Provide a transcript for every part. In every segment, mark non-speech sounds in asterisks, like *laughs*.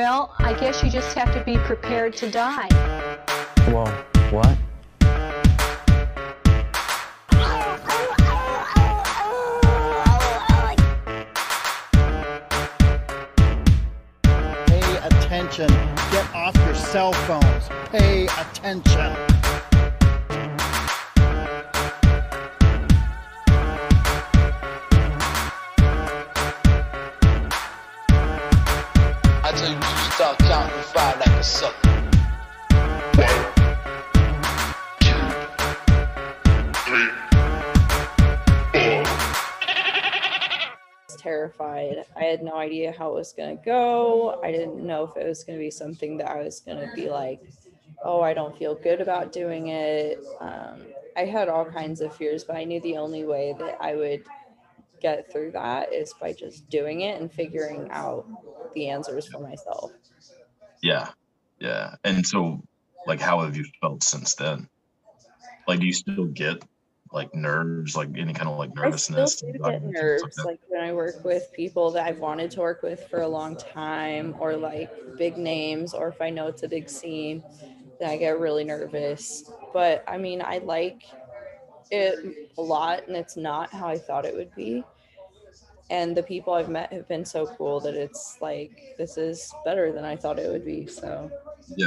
Well, I guess you just have to be prepared to die. Whoa, what? Pay attention. Get off your cell phones. Pay attention. Five like a sucker. Four. was terrified. I had no idea how it was going to go. I didn't know if it was going to be something that I was going to be like, oh, I don't feel good about doing it. Um, I had all kinds of fears, but I knew the only way that I would get through that is by just doing it and figuring out the answers for myself. Yeah. Yeah. And so like how have you felt since then? Like do you still get like nerves, like any kind of like nervousness? I still do get stuff like nerves, like when I work with people that I've wanted to work with for a long time, or like big names, or if I know it's a big scene, then I get really nervous. But I mean, I like it a lot, and it's not how I thought it would be. And the people I've met have been so cool that it's like this is better than I thought it would be. So Yeah.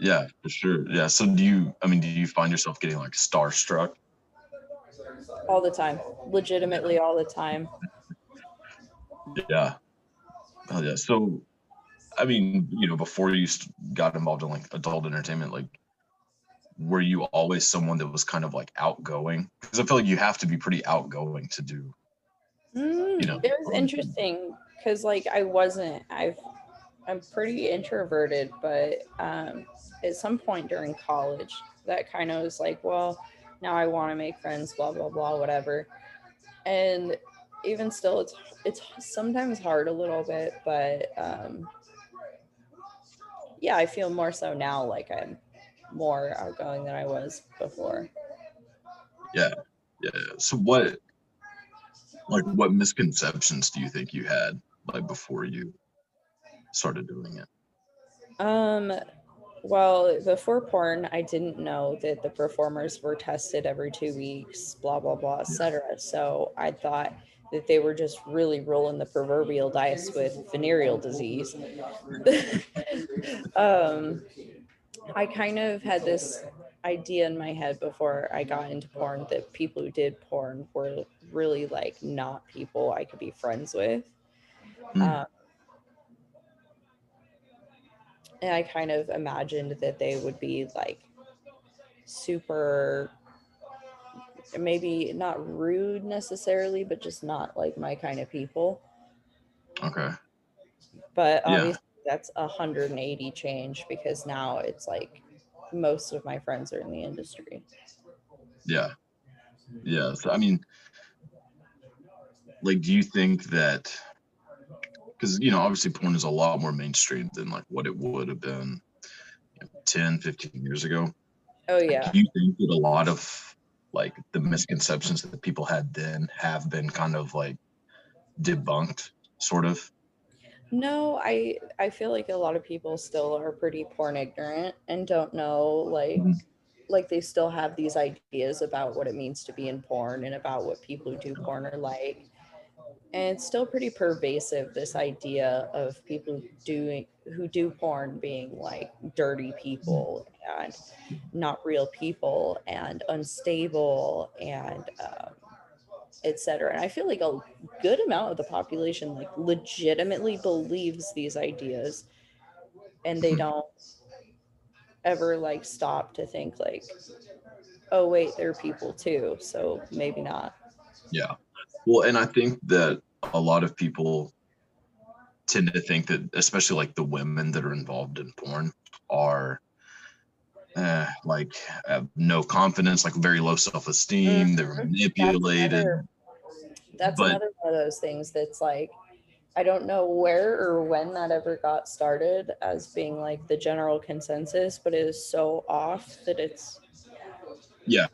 Yeah, for sure. Yeah. So do you I mean, do you find yourself getting like starstruck? all the time, legitimately all the time. Yeah. Oh yeah. So I mean, you know, before you got involved in like adult entertainment, like were you always someone that was kind of like outgoing? Because I feel like you have to be pretty outgoing to do. Mm, know, it was interesting because like I wasn't. I've I'm pretty introverted, but um, at some point during college, that kind of was like, well, now I want to make friends, blah blah blah, whatever. And even still, it's it's sometimes hard a little bit, but um, yeah, I feel more so now like I'm more outgoing than I was before. Yeah, yeah. So what like what misconceptions do you think you had like before you started doing it? Um, well, before porn, I didn't know that the performers were tested every two weeks, blah blah blah, etc. So I thought that they were just really rolling the proverbial dice with venereal disease. *laughs* um, I kind of had this idea in my head before I got into porn that people who did porn were really like not people I could be friends with. Mm. Um, and I kind of imagined that they would be like super, maybe not rude necessarily, but just not like my kind of people. Okay. But Yeah. obviously, that's a 180 change because now it's like most of my friends are in the industry. Yeah. Yeah. So I mean like do you think that because you know obviously porn is a lot more mainstream than like what it would have been you know, 10 15 years ago Oh, yeah. do you think that a lot of like the misconceptions that people had then have been kind of like debunked sort of No, I I feel like a lot of people still are pretty porn ignorant and don't know like Mhm. like they still have these ideas about what it means to be in porn and about what people who do porn are like. And it's still pretty pervasive this idea of people doing who do porn being like dirty people and not real people and unstable and um, etc. And I feel like a good amount of the population like legitimately believes these ideas and they don't ever like stop to think like oh wait they're people too so maybe not Yeah. Well, and I think that a lot of people tend to think that, especially like the women that are involved in porn, are uh, like have no confidence, like very low self esteem. They're Mhm. Manipulated. That's But- another one of those things that's like i don't know where or when that ever got started as being like the general consensus but it is so off that it's Yeah.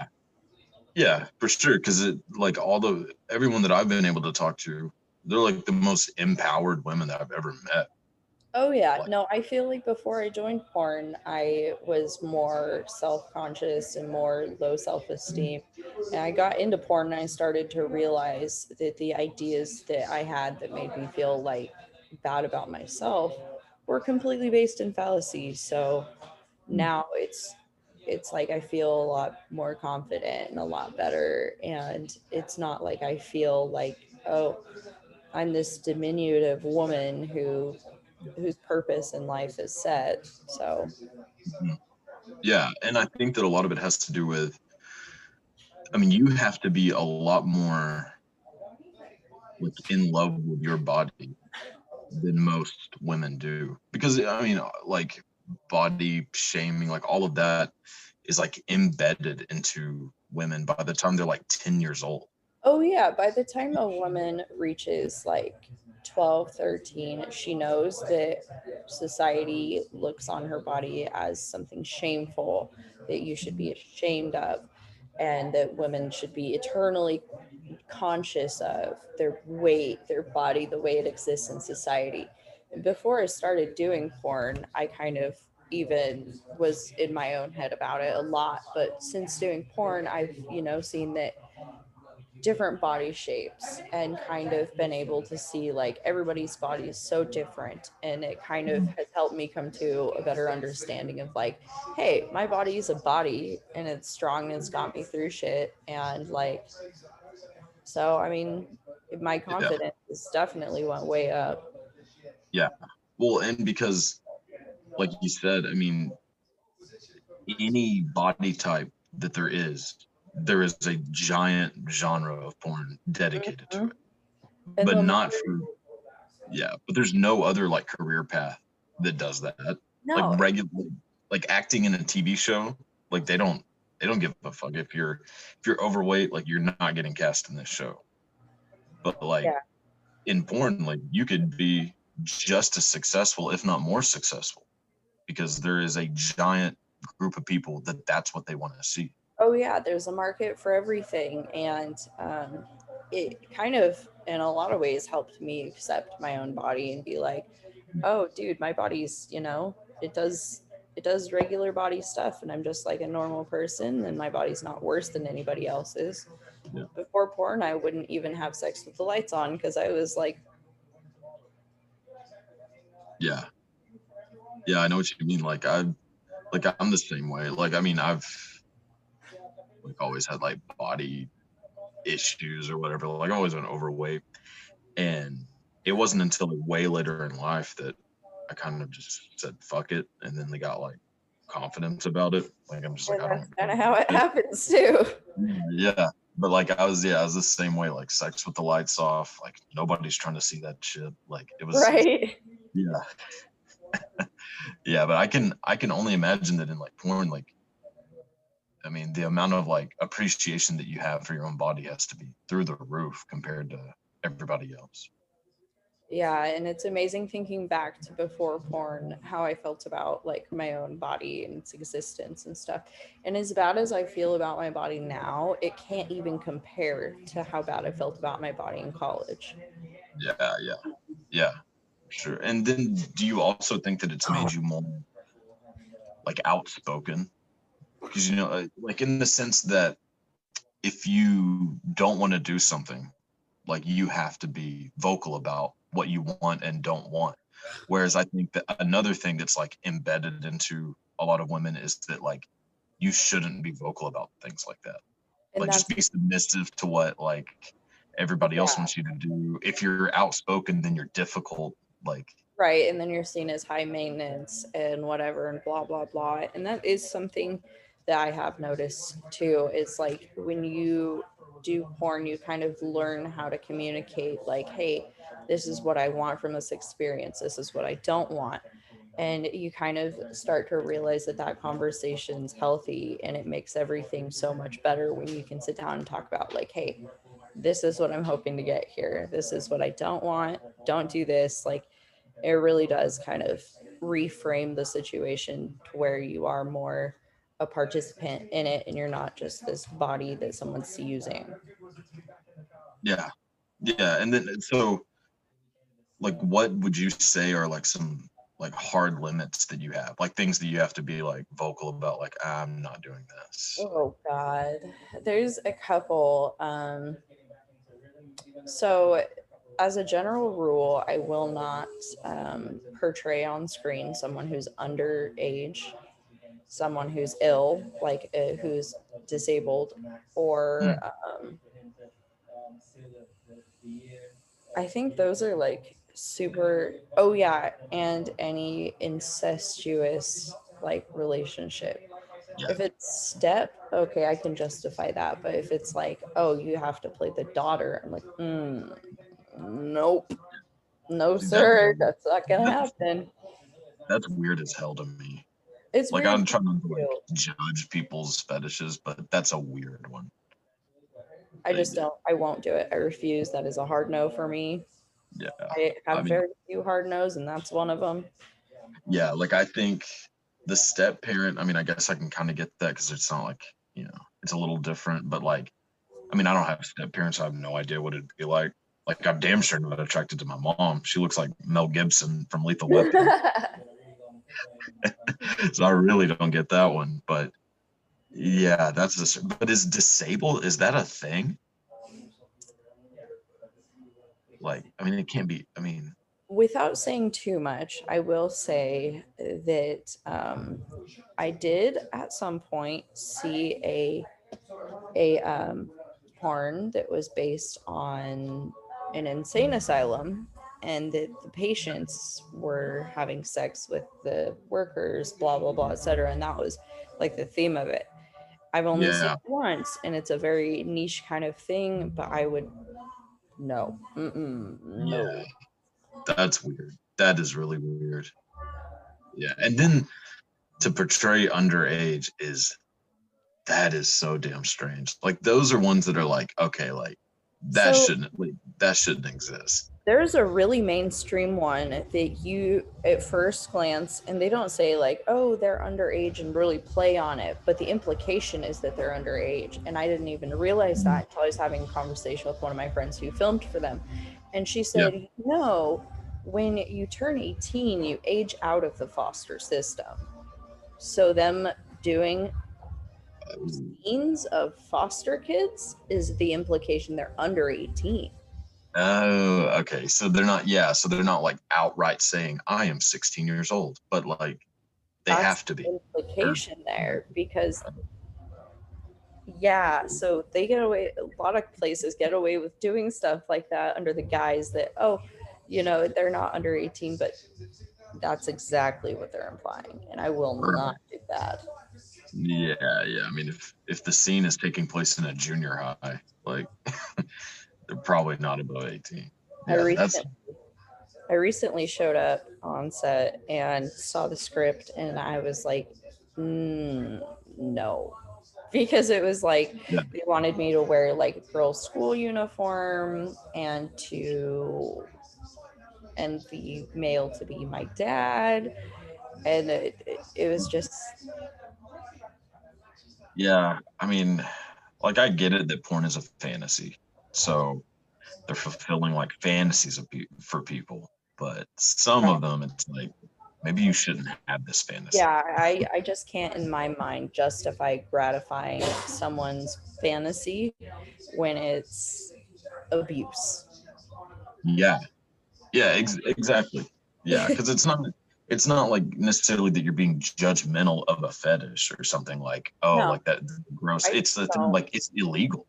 Yeah, for sure. Cause it like all the everyone that I've been able to talk to, they're like the most empowered women that I've ever met. Oh yeah, no, I feel like before I joined porn, I was more self-conscious and more low self-esteem. Mm-hmm. And I got into porn and I started to realize that the ideas that I had that made me feel like bad about myself were completely based in fallacy. So mm-hmm. now it's it's like I feel a lot more confident and a lot better and it's not like I feel like oh I'm this diminutive woman who whose purpose in life is set. So Yeah, and I think that a lot of it has to do with I mean, you have to be a lot more like in love with your body than most women do. Because I mean, like body shaming, like all of that is like embedded into women by the time they're like 10 years old. Oh yeah, by the time a woman reaches like 12, 13, she knows that society looks on her body as something shameful that you should be ashamed of and that women should be eternally conscious of their weight, their body, the way it exists in society. And before I started doing porn, I kind of even was in my own head about it a lot. But since doing porn, I've, you know, seen that different body shapes and kind of been able to see like everybody's body is so different and it kind of mm-hmm. has helped me come to a better understanding of like hey my body is a body and it's strong and it's got me through shit and like so i mean my confidence has definitely went way up. Yeah. Well, and because, like you said, I mean, any body type that there is, there is a giant genre of porn dedicated to it, mm-hmm. And but not for, yeah, but there's no other like career path that does that. no Like regular, like acting in a TV show, like they don't, they don't give a fuck if you're, if you're overweight, like you're not getting cast in this show. But like Yeah. in porn, like you could be just as successful, if not more successful, because there is a giant group of people that that's what they want to see. Oh yeah there's a market for everything and um, it kind of in a lot of ways helped me accept my own body and be like oh dude my body's you know it does it does regular body stuff and i'm just like a normal person and my body's not worse than anybody else's Yeah. before porn i wouldn't even have sex with the lights on because i was like Yeah. Yeah, I know what you mean. Like I like I'm the same way. Like I mean I've like always had like body issues or whatever. Like I always been overweight. And it wasn't until like, way later in life that I kind of just said fuck it. And then they got like confidence about it. Like I'm just like and I don't kind of how it happens too *laughs* yeah. But like I was yeah, I was the same way, like sex with the lights off. Like nobody's trying to see that shit. Like it was right yeah *laughs* yeah but i can i can only imagine that in like porn like i mean the amount of like appreciation that you have for your own body has to be through the roof compared to everybody else Yeah, and it's amazing thinking back to before porn, how I felt about like my own body and its existence and stuff. And as bad as I feel about my body now, it can't even compare to how bad I felt about my body in college. yeah yeah yeah sure and then do you also think that it's made uh-huh. you more like outspoken because you know uh, like in the sense that if you don't want to do something like you have to be vocal about what you want and don't want whereas i think that another thing that's like embedded into a lot of women is that like you shouldn't be vocal about things like that And like just be submissive to what like everybody else wants you to do if you're outspoken then you're difficult like right. And then you're seen as high maintenance and whatever and blah, blah, blah. And that is something that I have noticed too. is like when you do porn, you kind of learn how to communicate, like, hey, this is what I want from this experience. This is what I don't want. And you kind of start to realize that that conversation's healthy and it makes everything so much better when you can sit down and talk about, like, hey, this is what I'm hoping to get here. This is what I don't want. Don't do this. Like, it really does kind of reframe the situation to where you are more a participant in it and you're not just this body that someone's using. yeah yeah and then so like what would you say are like some like hard limits that you have, like things that you have to be like vocal about, like I'm not doing this. Oh God, there's a couple. Um, so, as a general rule, I will not um, portray on screen someone who's underage, someone who's ill, like uh, who's disabled, or um, I think those are like super. Oh yeah, and any incestuous like relationship. Yeah. If it's step, okay, I can justify that. But if it's like, oh, you have to play the daughter, I'm like, mm, nope, no, *laughs* sir, that's not gonna happen. That's weird as hell to me. It's Like I'm trying to like judge people's fetishes, but that's a weird one. I just don't. I won't do it. I refuse. That is a hard no for me. Yeah. I have I mean- very few hard no's, and that's one of them. Yeah, like I think the step parent, I mean, I guess I can kind of get that because it's not like, you know, it's a little different, but like, I mean, I don't have step parents. so I have no idea what it'd be like. Like, I'm damn sure not attracted to my mom. She looks like Mel Gibson from Lethal Weapon. *laughs* *laughs* so I really don't get that one. But yeah, that's just, but is disabled, is that a thing? Like, I mean, it can't be, I mean, Without saying too much, I will say that um, I did at some point see a a um, porn that was based on an insane asylum, and that the patients were having sex with the workers, blah blah blah, etc. And that was like the theme of it. I've only seen it once, and it's a very niche kind of thing. But I would no, Mm-mm, no. Yeah. That's weird. That is really weird. Yeah. And then to portray underage is that is so damn strange. Like those are ones that are like, okay, like that So- shouldn't that shouldn't exist. there's a really mainstream one that you at first glance and they don't say like oh they're underage and really play on it but the implication is that they're underage and i didn't even realize that until i was having a conversation with one of my friends who filmed for them and she said no when you turn 18 you age out of the foster system so them doing scenes of foster kids is the implication they're under 18 Oh, okay. So they're not, yeah. So they're not like outright saying, I am 16 years old, but like they That's have to be. implication there because yeah so they get away a lot of places get away with doing stuff like that under the guise that oh you know they're not under 18 but that's exactly what they're implying and i will not do that Yeah, yeah. I mean, if if the scene is taking place in a junior high, like *laughs* they're probably not above 18. I Yeah, that's recently, I recently showed up on set and saw the script, and I was like, mm, no, *laughs* because it was like Yeah. they wanted me to wear like a girl's school uniform and to and the male to be my dad, and it, it was just Yeah, I mean, like I get it that porn is a fantasy, so they're fulfilling like fantasies of pe- for people. But some of them, it's like maybe you shouldn't have this fantasy. yeah i i just can't in my mind justify gratifying someone's fantasy when it's abuse yeah, yeah, ex- exactly. Yeah, because it's not it's not like necessarily that you're being judgmental of a fetish or something like oh No. like that gross. I it's the like it's illegal.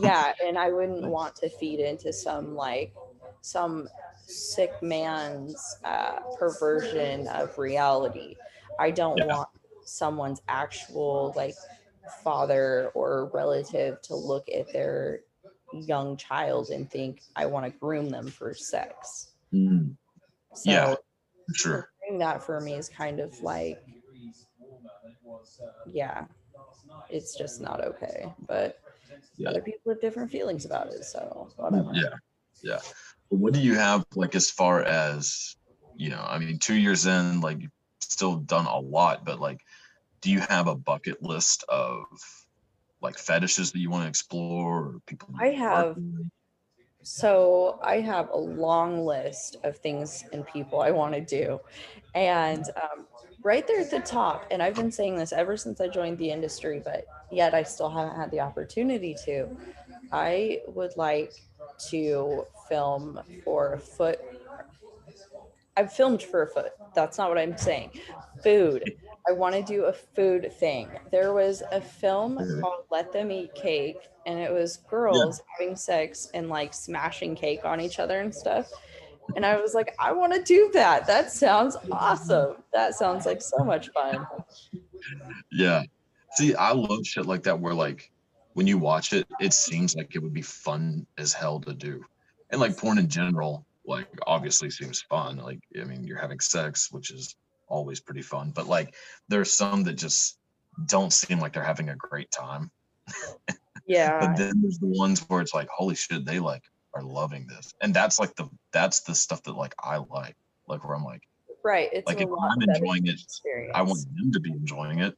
yeah *laughs* and i wouldn't want to feed into some like some sick man's uh, perversion of reality i don't Yeah. want someone's actual like father or relative to look at their young child and think i want to groom them for sex Mm, so Yeah. sure. That for me is kind of like yeah it's just not okay but Yeah. other people have different feelings about it so whatever Yeah, yeah. But what do you have like as far as you know? I mean, two years in, like still done a lot, but like, do you have a bucket list of like fetishes that you want to explore or people? I have- with? So I have a long list of things and people I want to do. And um, right there at the top, and I've been saying this ever since I joined the industry, but yet I still haven't had the opportunity to. I would like to film for a foot. I've filmed for a foot. That's not what I'm saying. Food. I want to do a food thing. There was a film Mhm. called Let Them Eat Cake, and it was girls having sex and like smashing cake on each other and stuff. And I was like, I want to do that. That sounds awesome. That sounds like so much fun. Yeah. See, I love shit like that where like when you watch it, it seems like it would be fun as hell to do. And like porn in general, like obviously seems fun. Like, I mean, you're having sex, which is always pretty fun, but like there's some that just don't seem like they're having a great time. *laughs* Yeah. But then there's the ones where it's like, holy shit, they like are loving this. And that's like the that's the stuff that like I like. Like where I'm like, Right. It's like if I'm enjoying it, experience. I want them to be enjoying it.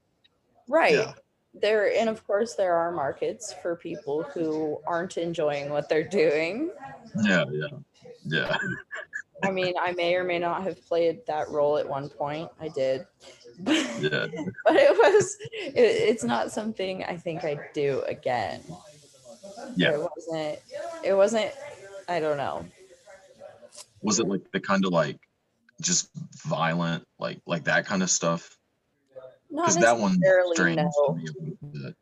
Right. Yeah. There and of course there are markets for people who aren't enjoying what they're doing. Yeah, yeah. Yeah. *laughs* I mean, I may or may not have played that role at one point. I did. But, Yeah. *laughs* but it was it, it's not something I think I'd do again. Yeah. It wasn't it wasn't I don't know. was it like the kind of like just violent like like that kind of stuff Not because that one necessarily, strange no.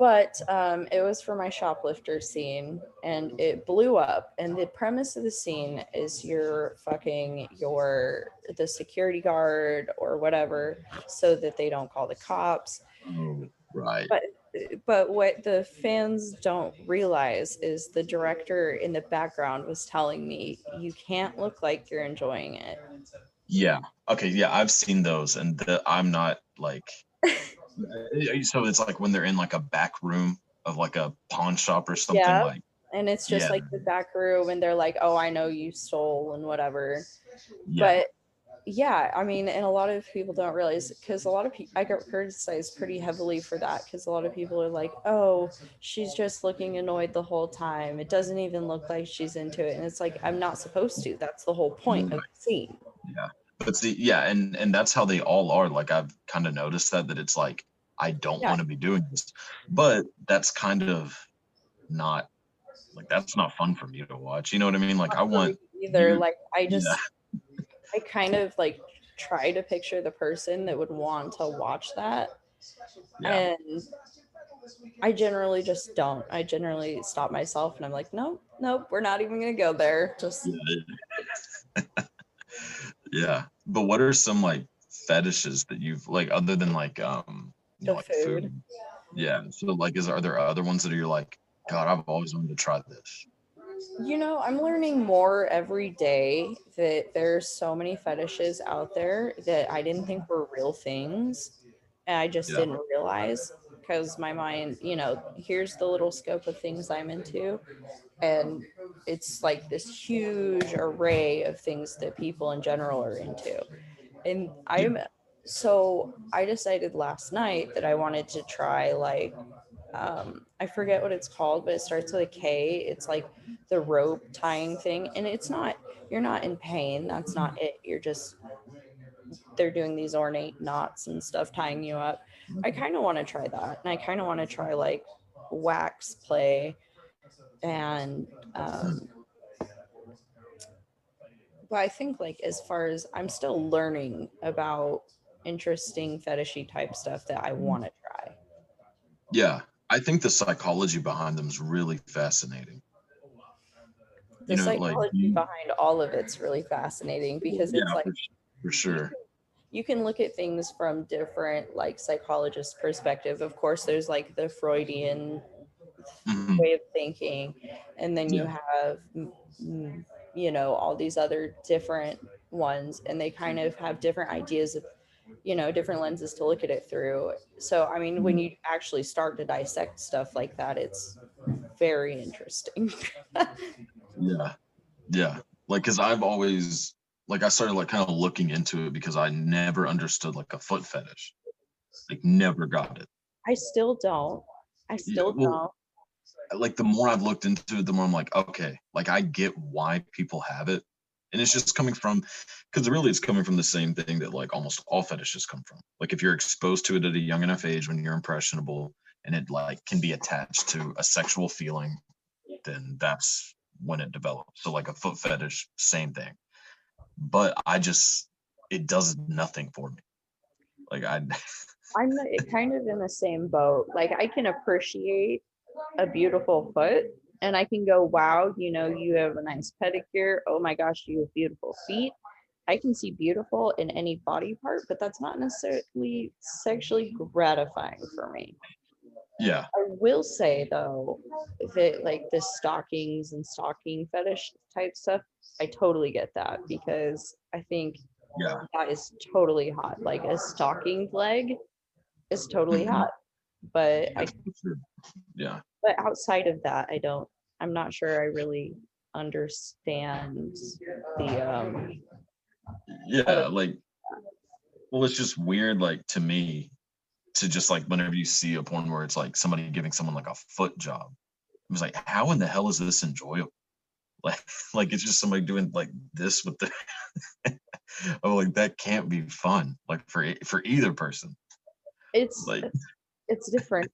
To me a little bit. but um, it was for my shoplifter scene and it blew up. And the premise of the scene is you're fucking your the security guard or whatever so that they don't call the cops. Oh, right. But- but what the fans don't realize is the director in the background was telling me you can't look like you're enjoying it. Yeah. Okay yeah i've seen those and the, i'm not like *laughs* Uh, so it's like when they're in like a back room of like a pawn shop or something Yeah. like and it's just Yeah. like the back room and they're like oh i know you stole and whatever. Yeah. But yeah i mean and a lot of people don't realize because a lot of people i get criticized pretty heavily for that because a lot of people are like oh she's just looking annoyed the whole time. It doesn't even look like she's into it. And it's like i'm not supposed to. That's the whole point of the scene but see yeah and and that's how they all are like i've kind of noticed that that it's like i don't Yeah. want to be doing this but that's kind of not like that's not fun for me to watch you know what i mean like i want either like i just yeah. i kind of like try to picture the person that would want to watch that yeah and I generally just don't. I generally stop myself and I'm like, nope, nope, we're not even gonna go there. Just *laughs* yeah but what are some like fetishes that you've like other than like um you know, like food. yeah so like is are there other ones that are you're like god i've always wanted to try this you know, I'm learning more every day that there's so many fetishes out there that I didn't think were real things. And I just Yeah. didn't realize because my mind, you know, here's the little scope of things I'm into. And it's like this huge array of things that people in general are into. And I'm so I decided last night that I wanted to try like um I forget what it's called, but it starts with a K. It's like the rope tying thing. And it's not you're not in pain. That's not it. You're just they're doing these ornate knots and stuff tying you up. I kind of want to try that. And I kind of want to try like wax play and um but I think like as far as I'm still learning about interesting fetishy type stuff that I want to try. yeah i think the psychology behind them is really fascinating The You know, psychology you- behind all of it's really fascinating because it's yeah like for, for sure you can look at things from different like psychologist perspective. Of course, there's like the Freudian Mhm. way of thinking, and then you have you know all these other different ones, and they kind of have different ideas of you know different lenses to look at it through. So I mean, when you actually start to dissect stuff like that, it's very interesting. *laughs* Yeah. Yeah. Like, cause I've always, like, I started like kind of looking into it because I never understood like a foot fetish. Like, never got it. I still don't. I still well, don't. Like the more I've looked into it, the more I'm like, okay, like I get why people have it. And it's just coming from because really it's coming from the same thing that like almost all fetishes come from. Like if you're exposed to it at a young enough age when you're impressionable and it like can be attached to a sexual feeling, then that's when it develops. So like a foot fetish, same thing. But I just it does nothing for me. Like I *laughs* I'm eh, kind of in the same boat. Like I can appreciate a beautiful foot and I can go, wow, you know, you have a nice pedicure. Oh my gosh, you have beautiful feet. I can see beautiful in any body part, but that's not necessarily sexually gratifying for me. yeah, I will say though that like the stockings and stocking fetish type stuff, I totally get that because I think yeah. that is totally hot. Like a stocking leg is totally Mhm. hot. But I sure. Yeah. but outside of that, I don't I'm not sure I really understand the um Yeah, like well, it's just weird, like to me, to just like whenever you see a porn where it's like somebody giving someone like a foot job. It was like, how in the hell is this enjoyable? *laughs* Like, like it's just somebody doing like this with the *laughs* oh like that can't be fun, like for for either person. it's Like it's, it's different.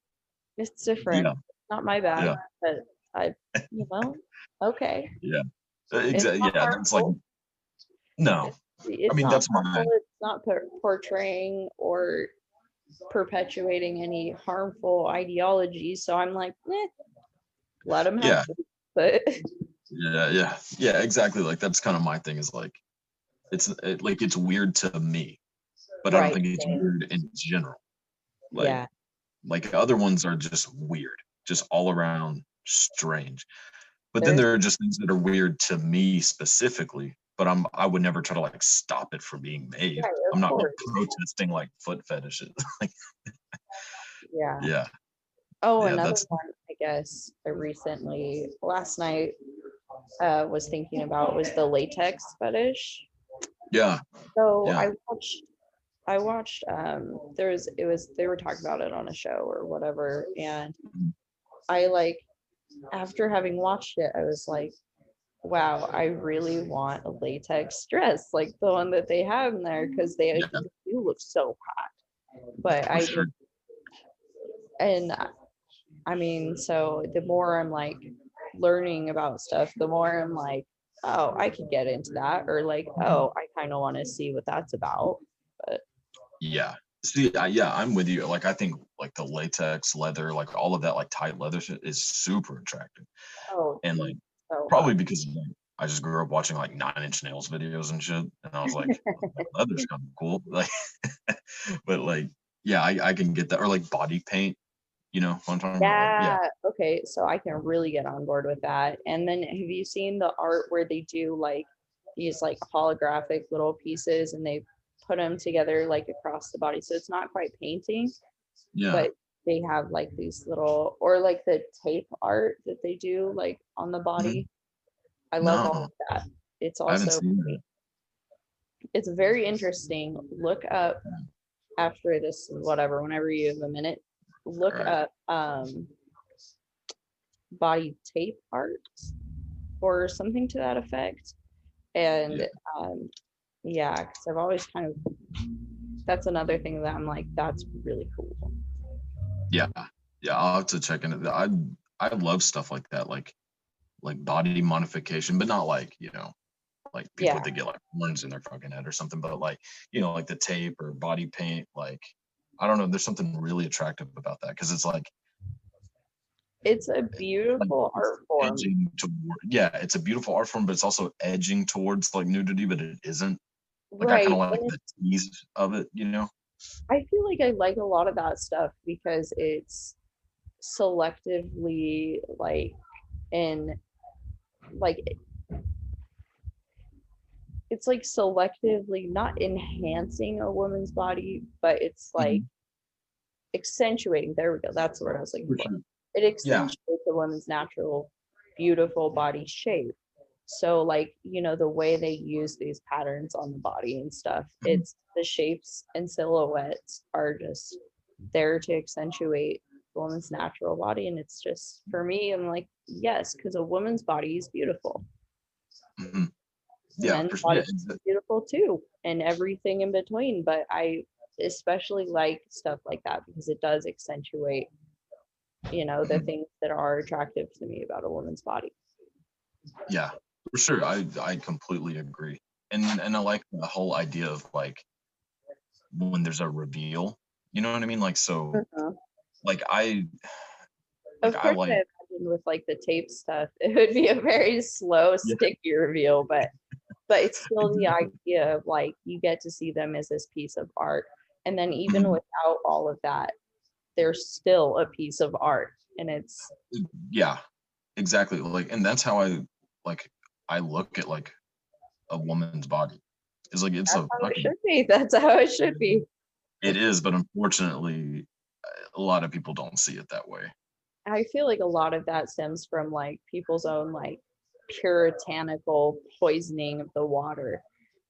It's different. yeah, Not my bad, Yeah. but I you know, okay. Yeah. Exactly. not Yeah, It's like no. It's mean, not that's my- It's not portraying or perpetuating any harmful ideology. So I'm like, eh, let them have Yeah. it. But Yeah, yeah, yeah, exactly. Like that's kind of my thing is like, it's it, like it's weird to me, but I don't think it's weird in general. Like, yeah, like other ones are just weird, just all around strange. But then there are just things that are weird to me specifically. But I'm I would never try to like stop it from being made. Right, I'm not course. protesting like foot fetishes. *laughs* like, yeah. yeah, Oh, Yeah, another that's- one I guess I recently last night uh was thinking about was the latex fetish. yeah, So Yeah. I watched I watched um was. it was they were talking about it on a show or whatever and. I like after having watched it I was like wow I really want a latex dress like the one that they have in there because they Yeah. do look so hot but I sure. and I mean, so the more I'm like learning about stuff, the more I'm like, oh, I could get into that, or like, oh, I kind of want to see what that's about. Yeah. See, I, yeah, I'm with you. Like, I think like the latex, leather, like all of that, like tight leather shit is super attractive. Oh, And like, so hot. probably because like, I just grew up watching like Nine Inch Nails videos and shit, and I was like, leather's kind of cool. *laughs* Like, but like, yeah, I, I can get that, or like body paint. You know what I'm talking about? Yeah. Okay. So I can really get on board with that. And then have you seen the art where they do like these like holographic little pieces and they put them together like across the body? So it's not quite painting, yeah, but they have like these little or like the tape art that they do like on the body. I love all Mm-hmm. Of that. It's also that. it's very interesting. Look up after this whatever, whenever you have a minute, look Right. up um body tape art or something to that effect. And Yeah. um yeah, because I've always kind of that's another thing that I'm like, that's really cool. Yeah, yeah, I'll have to check that. I I love stuff like that, like like body modification, but not like you know, like people Yeah. that get like horns in their fucking head or something, but like you know, like the tape or body paint. Like I don't know, there's something really attractive about that because it's like It's a beautiful art form. toward. Yeah, it's a beautiful art form, but it's also edging towards like nudity, but it isn't. Like I Right. kind of like and the tease of it, you know. I feel like I like a lot of that stuff because it's selectively like in like it's like selectively not enhancing a woman's body, but it's Mm-hmm. like accentuating. There we go. That's the word I was looking for. It accentuates a woman's natural, beautiful body shape. So, like, you know, the way they use these patterns on the body and stuff, Mhm. it's the shapes and silhouettes are just there to accentuate the woman's natural body and it's just for me i'm like yes because a woman's body is beautiful Mhm. Yeah, men's yeah, bodies exa- are beautiful too and everything in between but i especially like stuff like that because it does accentuate you know the Mhm. things that are attractive to me about a woman's body yeah, for sure. I I completely agree, and and I like the whole idea of like when there's a reveal. You know what I mean? Like so, like I of Like, I course I, like- imagine with like the tape stuff *laughs* it would be a very slow Yeah. sticky reveal but but it's *laughs* still the idea of like you get to see them as this piece of art and then even Mhm. without all of that they're still a piece of art and it's yeah, exactly. Like, and that's how I like I look at like a woman's body. It's like it's that's a how it should be *laughs* that's how it should be it is, but unfortunately, a lot of people don't see it that way. I feel like a lot of that stems from like people's own like puritanical poisoning of the water.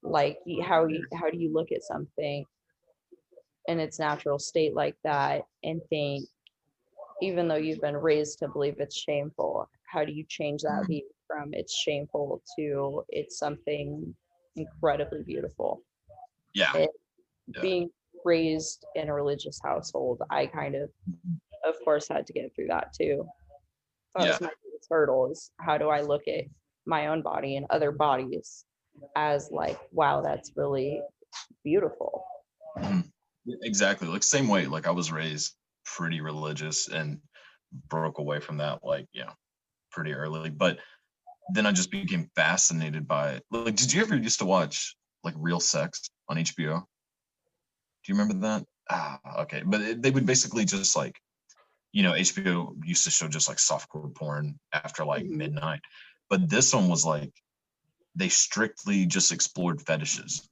Like how you how do you look at something in its natural state like that and think, even though you've been raised to believe it's shameful, how do you change that Mhm. view from it's shameful to it's something incredibly beautiful? Yeah, It- Yeah. Being raised in a religious household, I kind of, of course, had to get through that too. That was my biggest hurdle is how do I look at my own body and other bodies as like, wow, that's really beautiful. Mhm. Exactly. Like same way. Like I was raised pretty religious and broke away from that like you know pretty early. But then I just became fascinated by it. Like, did you ever used to watch like Real Sex on HBO? Do you remember that? Ah, okay. But it, they would basically just like, you know, HBO used to show just like softcore porn after like Mhm. midnight. But this one was like, they strictly just explored fetishes.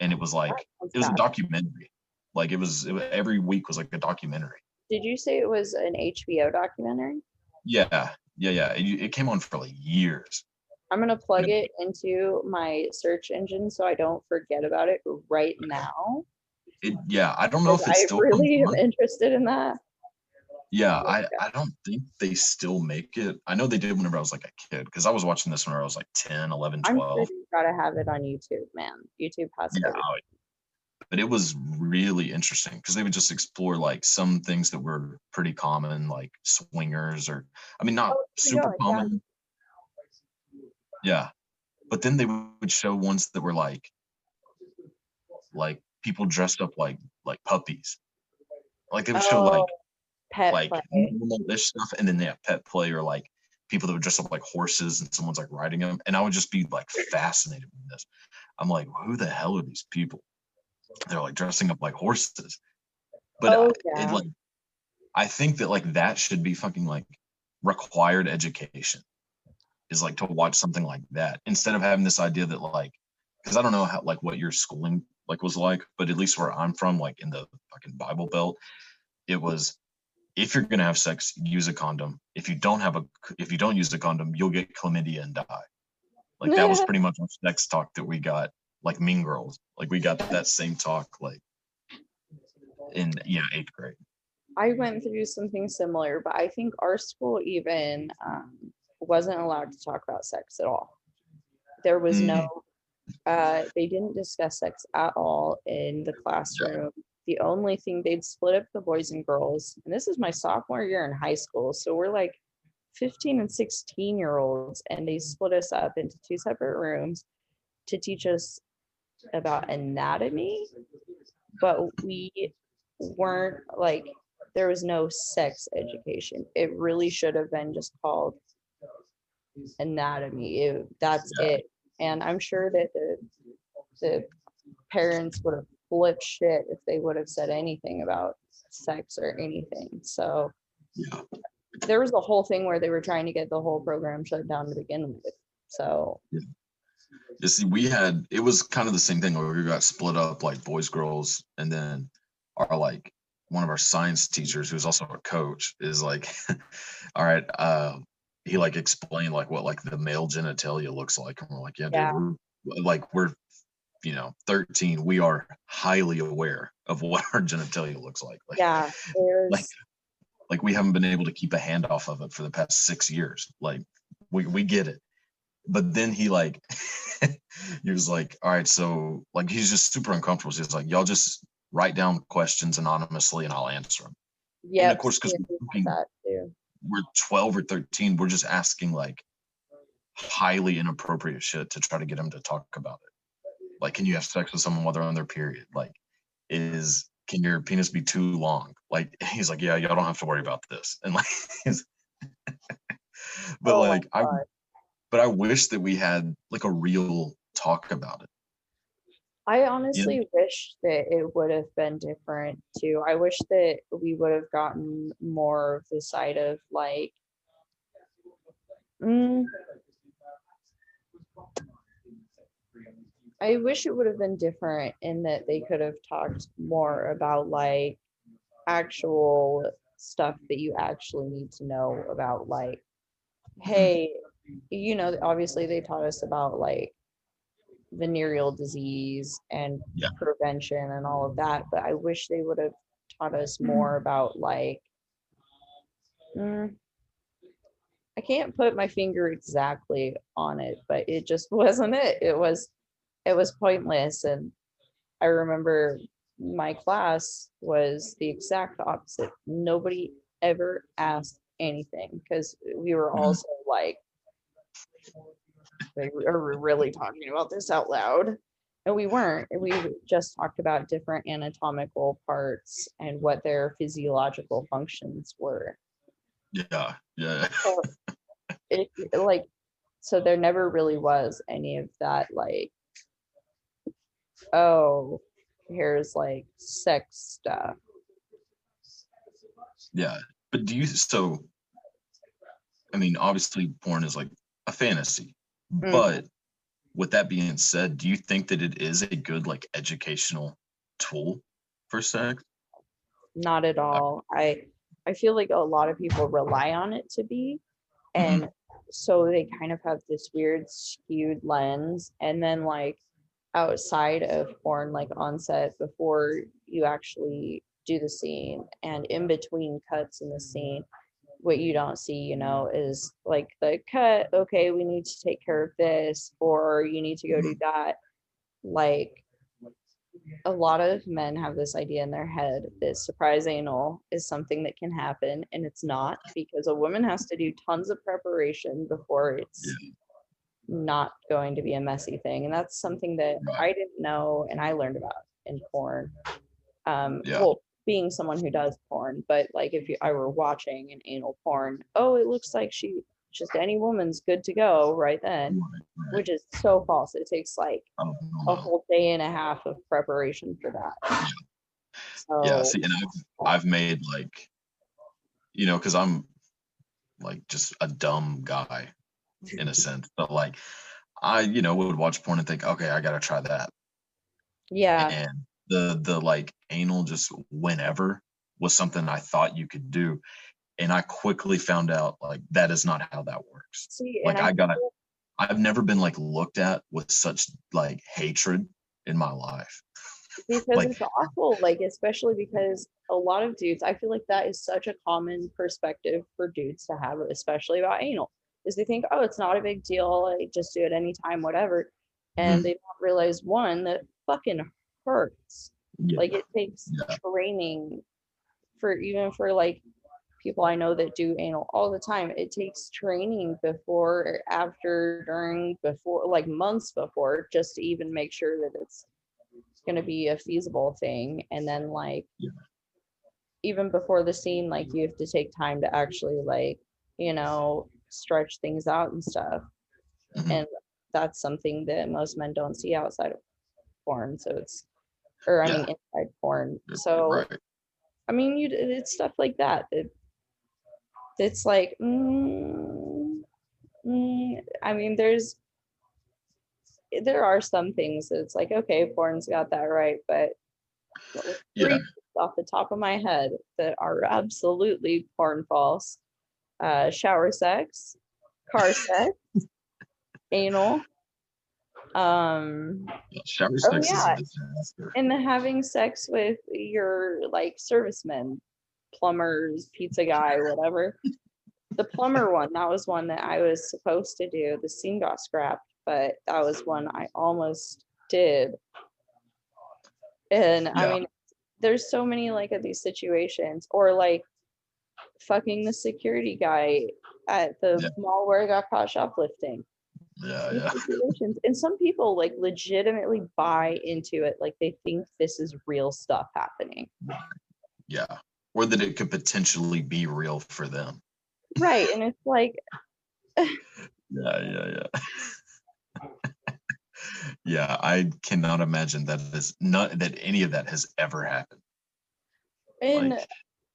And it was like, it was a documentary. Like it was, it was every week was like a documentary. Did you say it was an HBO documentary? Yeah. Yeah. Yeah. It, it came on for like years. I'm gonna plug it into my search engine so I don't forget about it right now. It, yeah. I don't know if it's I still, really am interested in that. yeah. I, I don't think they still make it. I know they did whenever I was like a kid because I was watching this when I was like 10, 11, I'm 12. sure you gotta have it on YouTube, man. YouTube has Yeah, everything. But it was really interesting because they would just explore like some things that were pretty common, like swingers, or I mean, not Oh, super yeah, yeah. common. Yeah, but then they would show ones that were like, like people dressed up like like puppies. Like they would show like Oh, pet like play. normal-ish stuff, and then they have pet play or like people that would dress up like horses and someone's like riding them, and I would just be like fascinated with this. I'm like, who the hell are these people? They're like dressing up like horses, but Oh, I- yeah. it like, I think that like that should be fucking like required education. Is like to watch something like that instead of having this idea that like, because I don't know how like what your schooling like was like, but at least where I'm from, like in the fucking Bible Belt, it was if you're gonna have sex, use a condom. If you don't have a, if you don't use a condom, you'll get chlamydia and die. Like that was *laughs* pretty much our sex talk that we got, like Mean Girls. Like we got that same talk, like in yeah eighth grade. I went through something similar, but I think our school even um, wasn't allowed to talk about sex at all. There was no, uh, they didn't discuss sex at all in the classroom. The only thing they'd split up the boys and girls, and this is my sophomore year in high school. So we're like 15 and 16 year olds, and they split us up into two separate rooms to teach us about anatomy, but we weren't like there was no sex education. It really should have been just called anatomy. It- that's Yeah. it. And I'm sure that the the parents would have flipped shit if they would have said anything about sex or anything. So Yeah. there was a whole thing where they were trying to get the whole program shut down to begin with. So You see, we had it was kind of the same thing where we got split up like boys, girls, and then our like one of our science teachers, who's also a coach, is like, *laughs* all right, uh, he like explained like what like the male genitalia looks like, and we're like, yeah, dude, we're like we're you know 13 we are highly aware of what *laughs* our genitalia looks like like, yeah, there's like like we haven't been able to keep a hand off of it for the past six years. Like we we get it. But then he like *laughs* he was like, all right, so like he's just super uncomfortable. So he's like, y'all just write down questions anonymously and I'll answer them. Yeah, of course, 'cause we're looking- that too. We're 12 or 13. We're just asking like highly inappropriate shit to try to get him to talk about it. Like, can you have sex with someone while they're on their period? Like, is can your penis be too long? Like, *laughs* he's like, yeah, y'all don't have to worry about this. And like, *laughs* but Oh like, I. but I wish that we had like a real talk about it. I honestly wish that it would have been different too. I wish that we would have gotten more of the side of like, mm, I wish it would have been different in that they could have talked more about like actual stuff that you actually need to know about, like, hey, you know, obviously they taught us about like venereal disease and Yeah. prevention and all of that, but I wish they would have taught us more about like mm, I can't put my finger exactly on it, but it just *laughs* wasn't it. It was it was pointless and I remember my class was the exact opposite. Nobody ever asked anything because we were Mhm. also like like, are we really talking about this out loud? And we weren't. We just talked about different anatomical parts and what their physiological functions were. Yeah, yeah. So it like so there never really was any of that like oh here's like sex stuff. Yeah. But do you so I mean, obviously porn is like a fantasy. Mhm. But with that being said, do you think that it is a good like educational tool for sex? Not at all. I I feel like a lot of people rely on it to be and so they kind of have this weird skewed lens and then like outside of porn like on set before you actually do the scene and in between cuts in the scene what you mm-hmm. don't see you mm-hmm. know is like the cut okay we need to take care of this or you need to go do mm-hmm. that. Like a lot of men have this idea in their head that surprise anal is something that can happen and it's not because a woman has to do tons of preparation before it's not going to be a messy thing and that's something that i didn't know and i learned about in porn. Um Yeah. well being someone who does porn but like if you, i were watching an anal porn oh it looks like she just any woman's good to go right then which is so false it takes like a whole day and a half of preparation for that. So, Yeah, see, and I've I've made like, you know, because I'm like just a dumb guy in a *laughs* sense, but like I, you know, would watch porn and think, okay, I gotta try that. yeah, And the the like anal just whenever was something I thought you could do. And I quickly found out like that is not how that works. see, Like and I got I've never been like looked at with such like hatred in my life. because like- it's awful, like especially because a lot of dudes, I feel like that is such a common perspective for dudes to have, especially about anal, is they think, oh, it's not a big deal, like just do it anytime, whatever, and Mhm. they don't realize one that fucking hurts. Yeah. like it takes Yeah. training for even for like people I know that do anal all the time. It takes training before, after, during, before, like months before, just to even make sure that it's going to be a feasible thing. And then, like, Yeah. even before the scene, like, you have to take time to actually, like, you know, stretch things out and stuff. Mhm. And that's something that most men don't see outside of porn. So it's, or I Yeah. mean, inside porn. So, right. I mean, you it's stuff like that. It, it's like, mm, mm, I mean, there's there are some things that it's like, okay, porn's got that right, but three Yeah. off the top of my head that are absolutely porn false: uh, shower sex, car sex, *laughs* anal, um, Shower sex yeah. is a disaster. and having sex with your like servicemen plumbers, pizza guy, *laughs* whatever. The plumber one, that was one that I was supposed to do. The scene got scrapped, but that was one I almost did. And I mean, there's so many like of these situations, or like fucking the security guy at the Yeah. mall where I got caught shoplifting Yeah, yeah. situations. And some people like legitimately buy into it, like they think this is real stuff happening. Yeah. Or that it could potentially be real for them. Right. And it's like, Yeah, *laughs* yeah, yeah. *laughs* yeah, I cannot imagine that is not that any of that has ever happened. and Like,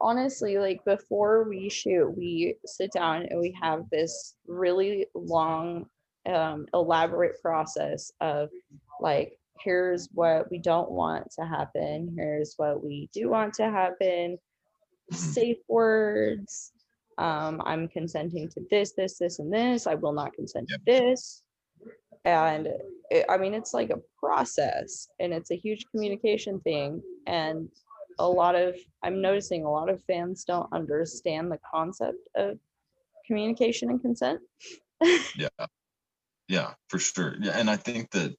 honestly, like before we shoot, we sit down and we have this really long, um, elaborate process of like, here's what we don't want to happen, here's what we do want to happen, safe *laughs* words. Um, I'm consenting to this, this, this, and this. I will not consent to this. And it, I mean, it's like a process and it's a huge communication thing. And a lot of, I'm noticing a lot of fans don't understand the concept of communication and consent. *laughs* yeah. Yeah, for sure. Yeah, and I think that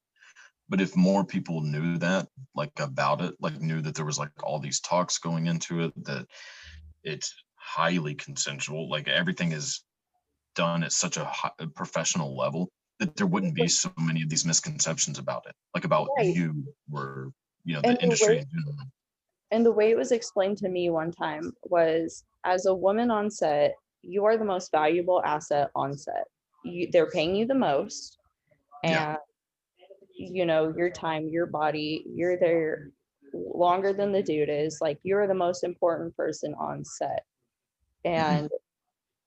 but if more people knew that like about it, like knew that there was like all these talks going into it that it's highly consensual, like everything is done at such a, high, a professional level that there wouldn't be so many of these misconceptions about it, like about Right. you were, you know And the the industry way- in general. And the way it was explained to me one time was as a woman on set, you are the most valuable asset on set. You, they're paying you the most. Yeah. And, you know, your time, your body, you're there longer than the dude is. Like, you're the most important person on set. Mm-hmm. And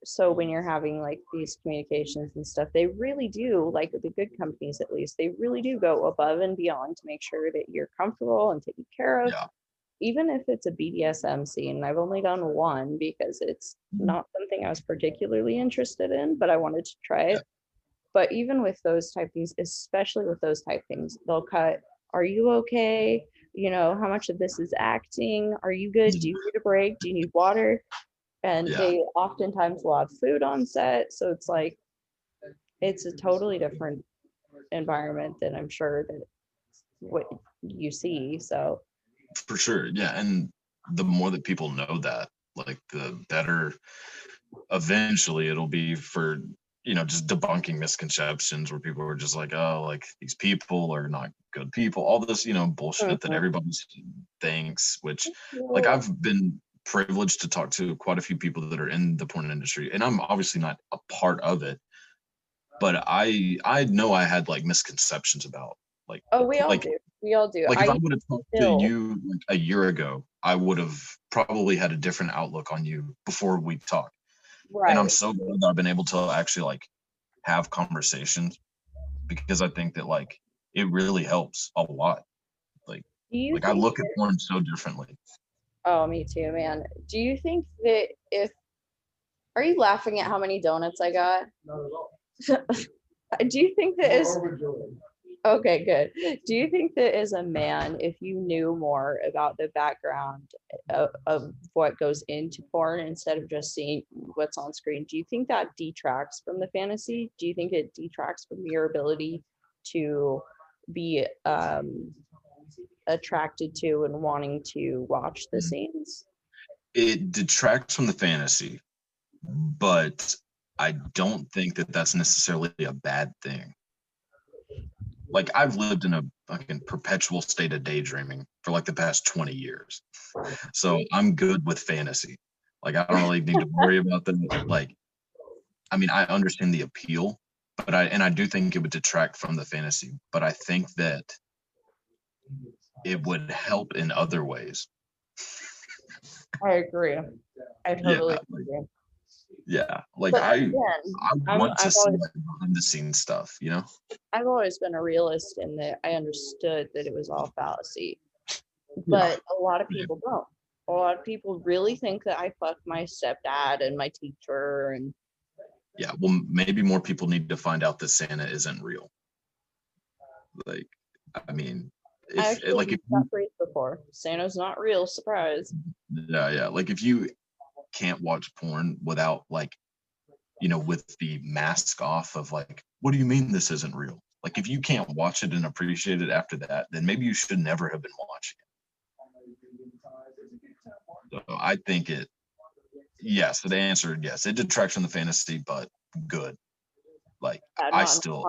so when you're having like these communications and stuff, they really do, like the good companies at least, they really do go above and beyond to make sure that you're comfortable and taken care of Yeah. Even if it's a BDSM scene, I've only done one because it's Mhm. not something I was particularly interested in, but I wanted to try it. But even with those type things, especially with those type things, they'll cut, are you okay? You know, how much of this is acting? Are you good? Do you need a break? Do you need water? And Yeah. they oftentimes will have food on set. So it's like, it's a totally different environment than I'm sure that what you see. So for sure yeah and the more that people know that like the better eventually it'll be for you know just debunking misconceptions where people are just like oh like these people are not good people all this you know bullshit that Mhm. everybody thinks which like i've been privileged to talk to quite a few people that are in the porn industry and i'm obviously not a part of it but i i know i had like misconceptions about like Oh, we all like- do. We all do. like if I, I, would have talked still- to you like a year ago, I would have probably had a different outlook on you before we talked. right. And I'm so glad that I've been able to actually like have conversations because I think that like it really helps a lot. do you Like I think look at that- porn so differently. Oh, me too, man. Do you think that if are you laughing at how many donuts I got? Not at all. Do you think that as okay, good. Do you think that as a man, if you knew more about the background of, of what goes into porn instead of just seeing what's on screen, do you think that detracts from the fantasy? Do you think it detracts from your ability to be um, attracted to and wanting to watch the Mhm. scenes? It detracts from the fantasy, but I don't think that that's necessarily a bad thing. Like I've lived in a fucking perpetual state of daydreaming for like the past 20 years. So I'm good with fantasy. Like I don't really need to worry about that. Like, I mean, I understand the appeal, but I and I do think it would detract from the fantasy. But I think that it would help in other ways. I agree. I totally like- agree. Yeah. Like But I again, I want to I've see always- behind the scenes stuff, you know? I've always been a realist in that I understood that it was all fallacy. But a lot of Yeah. people don't. A lot of people really think that I fucked my stepdad and my teacher and Yeah. Well, maybe more people need to find out that Santa isn't real. Like, I mean, I if actually like if phrase before. Santa's not real, surprise. Mm-hmm. Yeah, yeah. Like if you can't watch porn without like, you know, with the mask off of like, what do you mean this isn't real? Like if you can't watch it and appreciate it after that, then maybe you should never have been watching it. So I think it yes, the answer yes, it detracts from the fantasy, but good. Like I not in a still.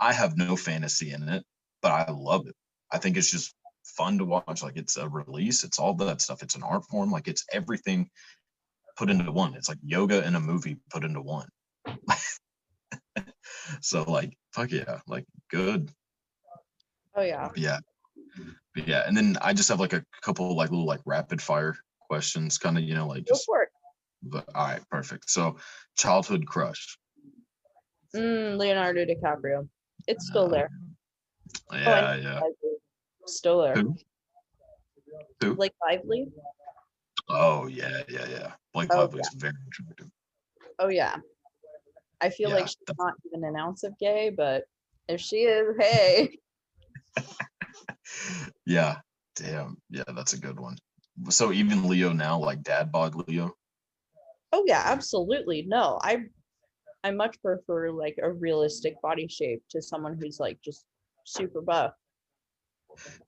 I have no fantasy in it, but I love it. I think it's just fun to watch. Like it's a release, it's all that stuff. It's an art form, like it's everything put into one. It's like yoga and a movie put into one. *laughs* so like fuck yeah, like good. Oh yeah. Yeah. But yeah. And then I just have like a couple like little like rapid fire questions, kind of, you know, like Go just for it. but, all right, perfect. So childhood crush. Mm, Leonardo DiCaprio. It's still there. Oh, Yeah, yeah. Lively. Who? Who? Blake Lively. Oh yeah, yeah, yeah. Blake Oh, Lively's very attractive. Oh yeah. I feel Yeah, like she's not even an ounce of gay, but if she is, hey. *laughs* yeah, damn. Yeah, that's a good one. So even Leo now, like dad bod Leo. Oh yeah, absolutely. No, I I much prefer like a realistic body shape to someone who's like just super buff.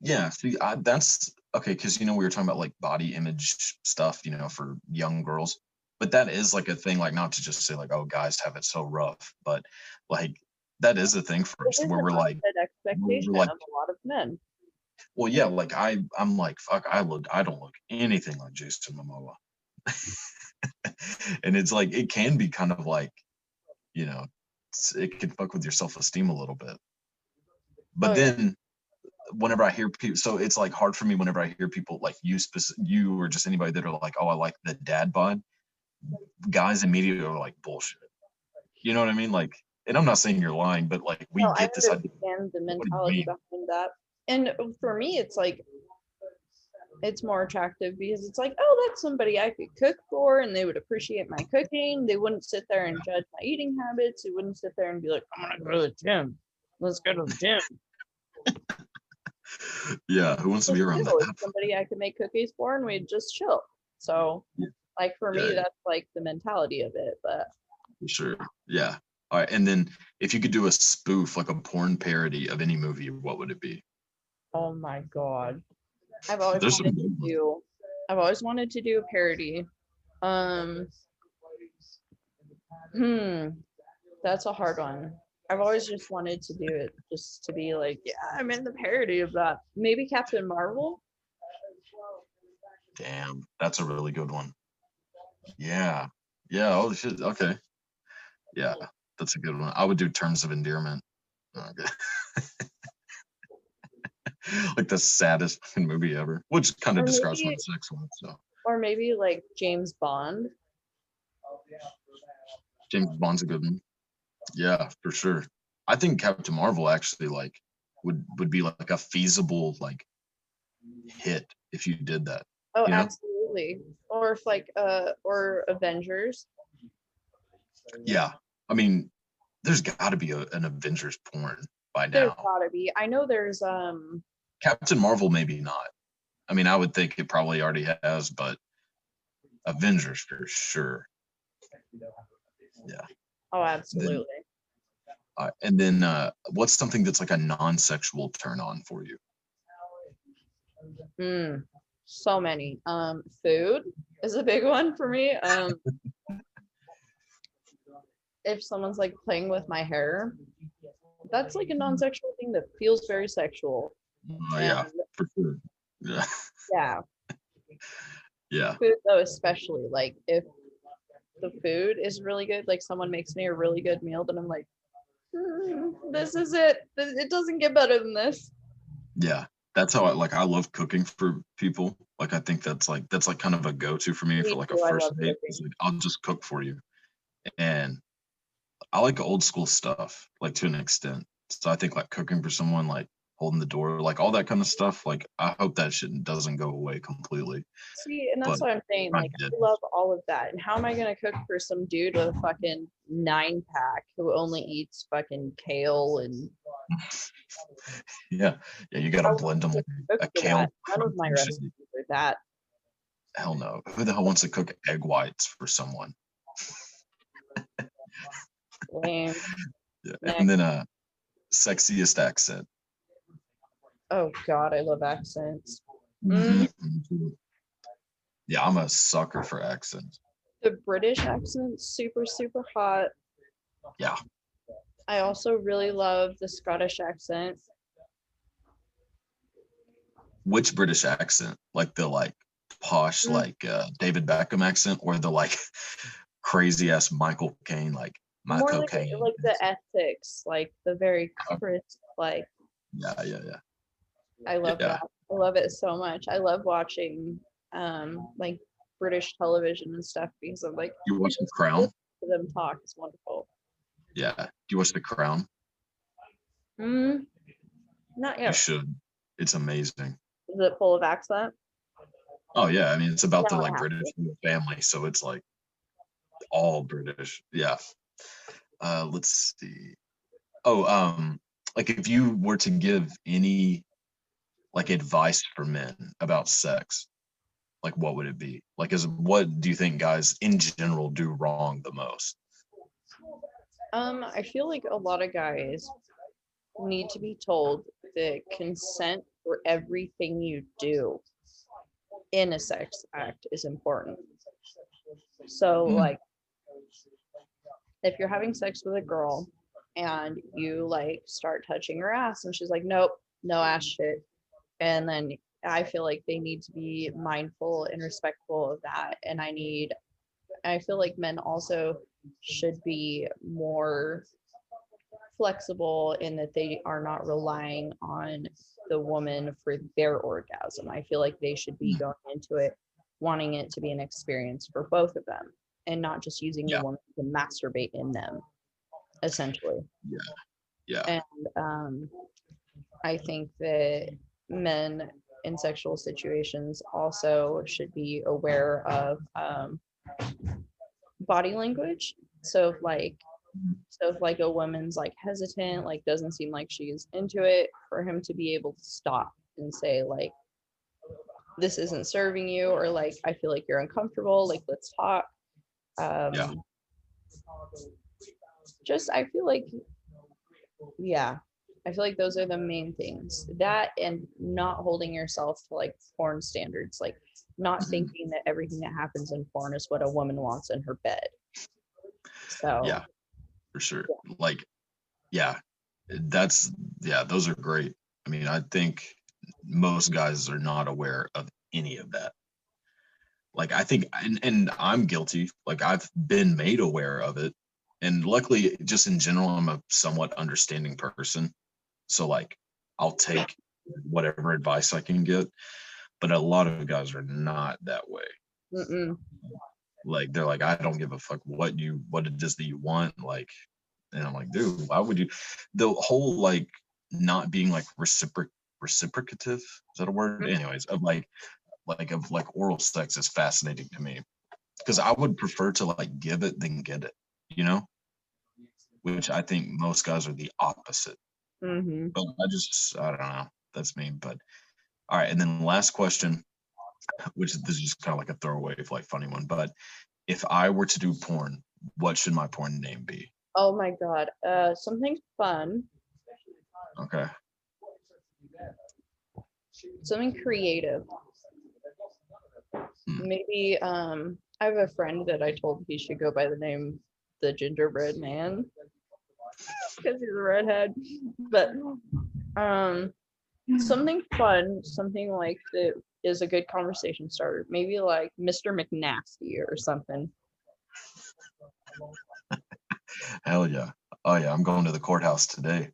Yeah, see, I, that's okay because you know we were talking about like body image stuff, you know, for young girls. But that is like a thing, like not to just say like, oh, guys have it so rough, but like that is a thing for us where we're like, expectation like- of a lot of men. well, yeah, like I, I'm like, fuck, I look, I don't look anything like Jason Momoa, *laughs* and it's like it can be kind of like, you know, it can fuck with your self esteem a little bit. But Oh, then, whenever I hear people, so it's like hard for me whenever I hear people like you, spec- you or just anybody that are like, oh, I like the dad bod. Guys immediately are like bullshit. You know what I mean? Like, and I'm not saying you're lying, but like we no, get this idea. understand the mentality behind that. And for me, it's like it's more attractive because it's like, oh, that's somebody I could cook for and they would appreciate my cooking. They wouldn't sit there and judge my eating habits. They wouldn't sit there and be like, I'm gonna go to the gym. Let's go to the gym. Yeah, who wants to be around that? Somebody I could make cookies for and we'd just chill. So Yeah. like for Yeah, me, yeah. that's like the mentality of it. But sure. Yeah. All right. And then if you could do a spoof, like a porn parody of any movie, what would it be? oh my god. I've always There's wanted to do I've always wanted to do a parody. Um hmm. That's a hard one. I've always just wanted to do it just to be like, yeah, I'm in the parody of that. Maybe Captain Marvel. Damn, that's a really good one. Yeah. Yeah. Oh shit. Okay. Yeah, that's a good one. I would do terms of endearment. Okay. *laughs* like the saddest movie ever, which kind of describes my maybe- sex one. So Or maybe like James Bond. James Bond's a good one. Yeah, for sure. I think Captain Marvel actually like would would be like a feasible like hit if you did that. Oh, Yeah. absolutely. Or if like uh or Avengers. Yeah. I mean, there's got to be a, an Avengers porn by There's now. gotta be. I know there's um Captain Marvel, maybe not. I mean, I would think it probably already has, but Avengers for sure. Oh absolutely. Uh, and then, uh, what's something that's like a non-sexual turn on for you? Hmm. So many. Um, food is a big one for me. Um, if someone's like playing with my hair, that's like a non-sexual thing that feels very sexual. Oh, yeah, And, for sure. Yeah, yeah. *laughs* yeah, Food though, especially like if the food is really good, like someone makes me a really good meal, then I'm like, "Hmm, this is it. It doesn't get better than this. yeah. That's how I like. I love cooking for people. Like, I think that's like that's like kind of a go-to for me, Me for like a too, I first date. Like I'll just cook for you, and I like old school stuff, like to an extent. So I think like cooking for someone, like holding the door, like all that kind of stuff. Like I hope that shit doesn't go away completely. See, and that's But what I'm saying. Like, I did. love all of that. And how am I gonna cook for some dude with a fucking nine pack who only eats fucking kale and *laughs* Yeah, yeah. You gotta blend them. like a kale that? None of my recipes are that. hell no. Who the hell wants to cook egg whites for someone? *laughs* Yeah. Next. And then a sexiest accent. Oh God, I love accents. Mm. Yeah, I'm a sucker for accents. The British accent's super, super hot. Yeah. I also really love the Scottish accent. Which British accent? Like the like posh, Mm. like uh, David Beckham accent, or the like *laughs* crazy ass Michael Caine, like my More like, like the ethics, like the very crisp, like yeah, yeah, yeah. I love Yeah. that. I love it so much. I love watching um like British television and stuff because I'm like You watch The Crown? to them talk is wonderful. Yeah. Do you watch The Crown? Mm, not yet. You should. It's amazing. Is it full of accent? Oh yeah, I mean it's about the like British family, so it's like all British. Yeah. Uh let's see. Oh, um, like if you were to give any like advice for men about sex, like what would it be? Like is what do you think guys in general do wrong the most? Um, I feel like a lot of guys need to be told that consent for everything you do in a sex act is important. So, Mm. like, if you're having sex with a girl and you like start touching her ass, and she's like, nope, no ass shit. And then I feel like they need to be mindful and respectful of that. And I need, I feel like men also should be more flexible in that they are not relying on the woman for their orgasm. I feel like they should be going into it wanting it to be an experience for both of them and not just using Yeah. the woman to masturbate in them, essentially. Yeah. Yeah. And um, I think that men in sexual situations also should be aware of um, body language. So if like, so if like a woman's like hesitant, like doesn't seem like she's into it, for him to be able to stop and say like, this isn't serving you, or like I feel like you're uncomfortable, like let's talk. Um, Just I feel like, yeah, I feel like those are the main things. That and not holding yourself to like porn standards, like not Mhm. thinking that everything that happens in porn is what a woman wants in her bed. So Yeah. for sure. Like, yeah, that's yeah, those are great. I mean, I think most guys are not aware of any of that. Like, I think, and, and I'm guilty. Like, I've been made aware of it, and luckily, just in general, I'm a somewhat understanding person. So, like, I'll take whatever advice I can get. But a lot of guys are not that way mm-mm. like they're like i don't give a fuck what you what it is that you want like and i'm like dude why would you the whole like not being like reciproc reciprocative is that a word Mhm. anyways of like like of like oral sex is fascinating to me because i would prefer to like give it than get it you know which i think most guys are the opposite hmm but I just I don't know. That's me. But all right, and then last question, which this is just kind of like a throwaway, like funny one. But if I were to do porn, what should my porn name be? Oh my god. Uh something fun, Okay. something creative. Hmm. Maybe um I have a friend that I told he should go by the name the gingerbread man *laughs* because he's a redhead. But um something fun, something like that is a good conversation starter. Maybe like Mr. McNasty or something. *laughs* Hell yeah. Oh yeah, I'm going to the courthouse today.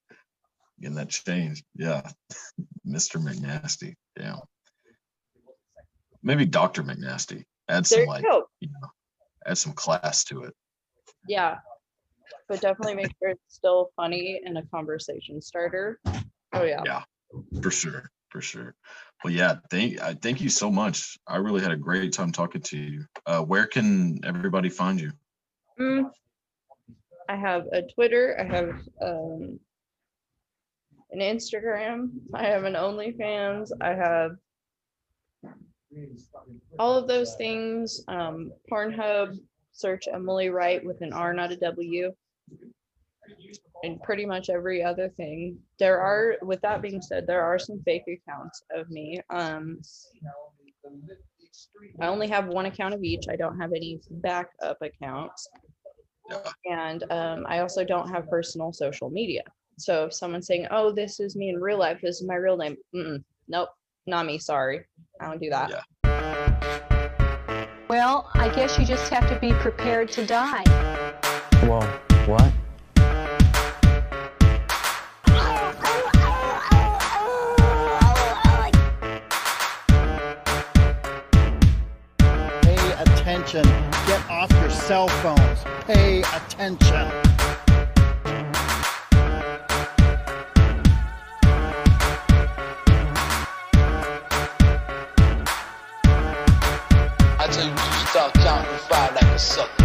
Getting that changed. Yeah. *laughs* Mr. McNasty. Yeah. Maybe Dr. McNasty. Add some like you know, add some class to it. Yeah. But definitely make sure it's still funny and a conversation starter. Oh yeah. Yeah. For sure. For sure. Well, yeah, thank I thank you so much. I really had a great time talking to you. Uh, where can everybody find you? Mm. I have a Twitter. I have um, an Instagram. I have an OnlyFans. I have all of those things. Um, Pornhub, search Emily Wright with an R, not a W. And pretty much every other thing. There are, with that being said, there are some fake accounts of me. Um, I only have one account of each. I don't have any backup accounts. And um, I also don't have personal social media. So if someone's saying, "Oh, this is me in real life. This is my real name," Mm-mm, nope, not me. Sorry, I don't do that. Yeah. Well, I guess you just have to be prepared to die. Whoa, what? Pay attention. Get off your cell phones. Pay attention. I tell you, you start counting five like a sucker.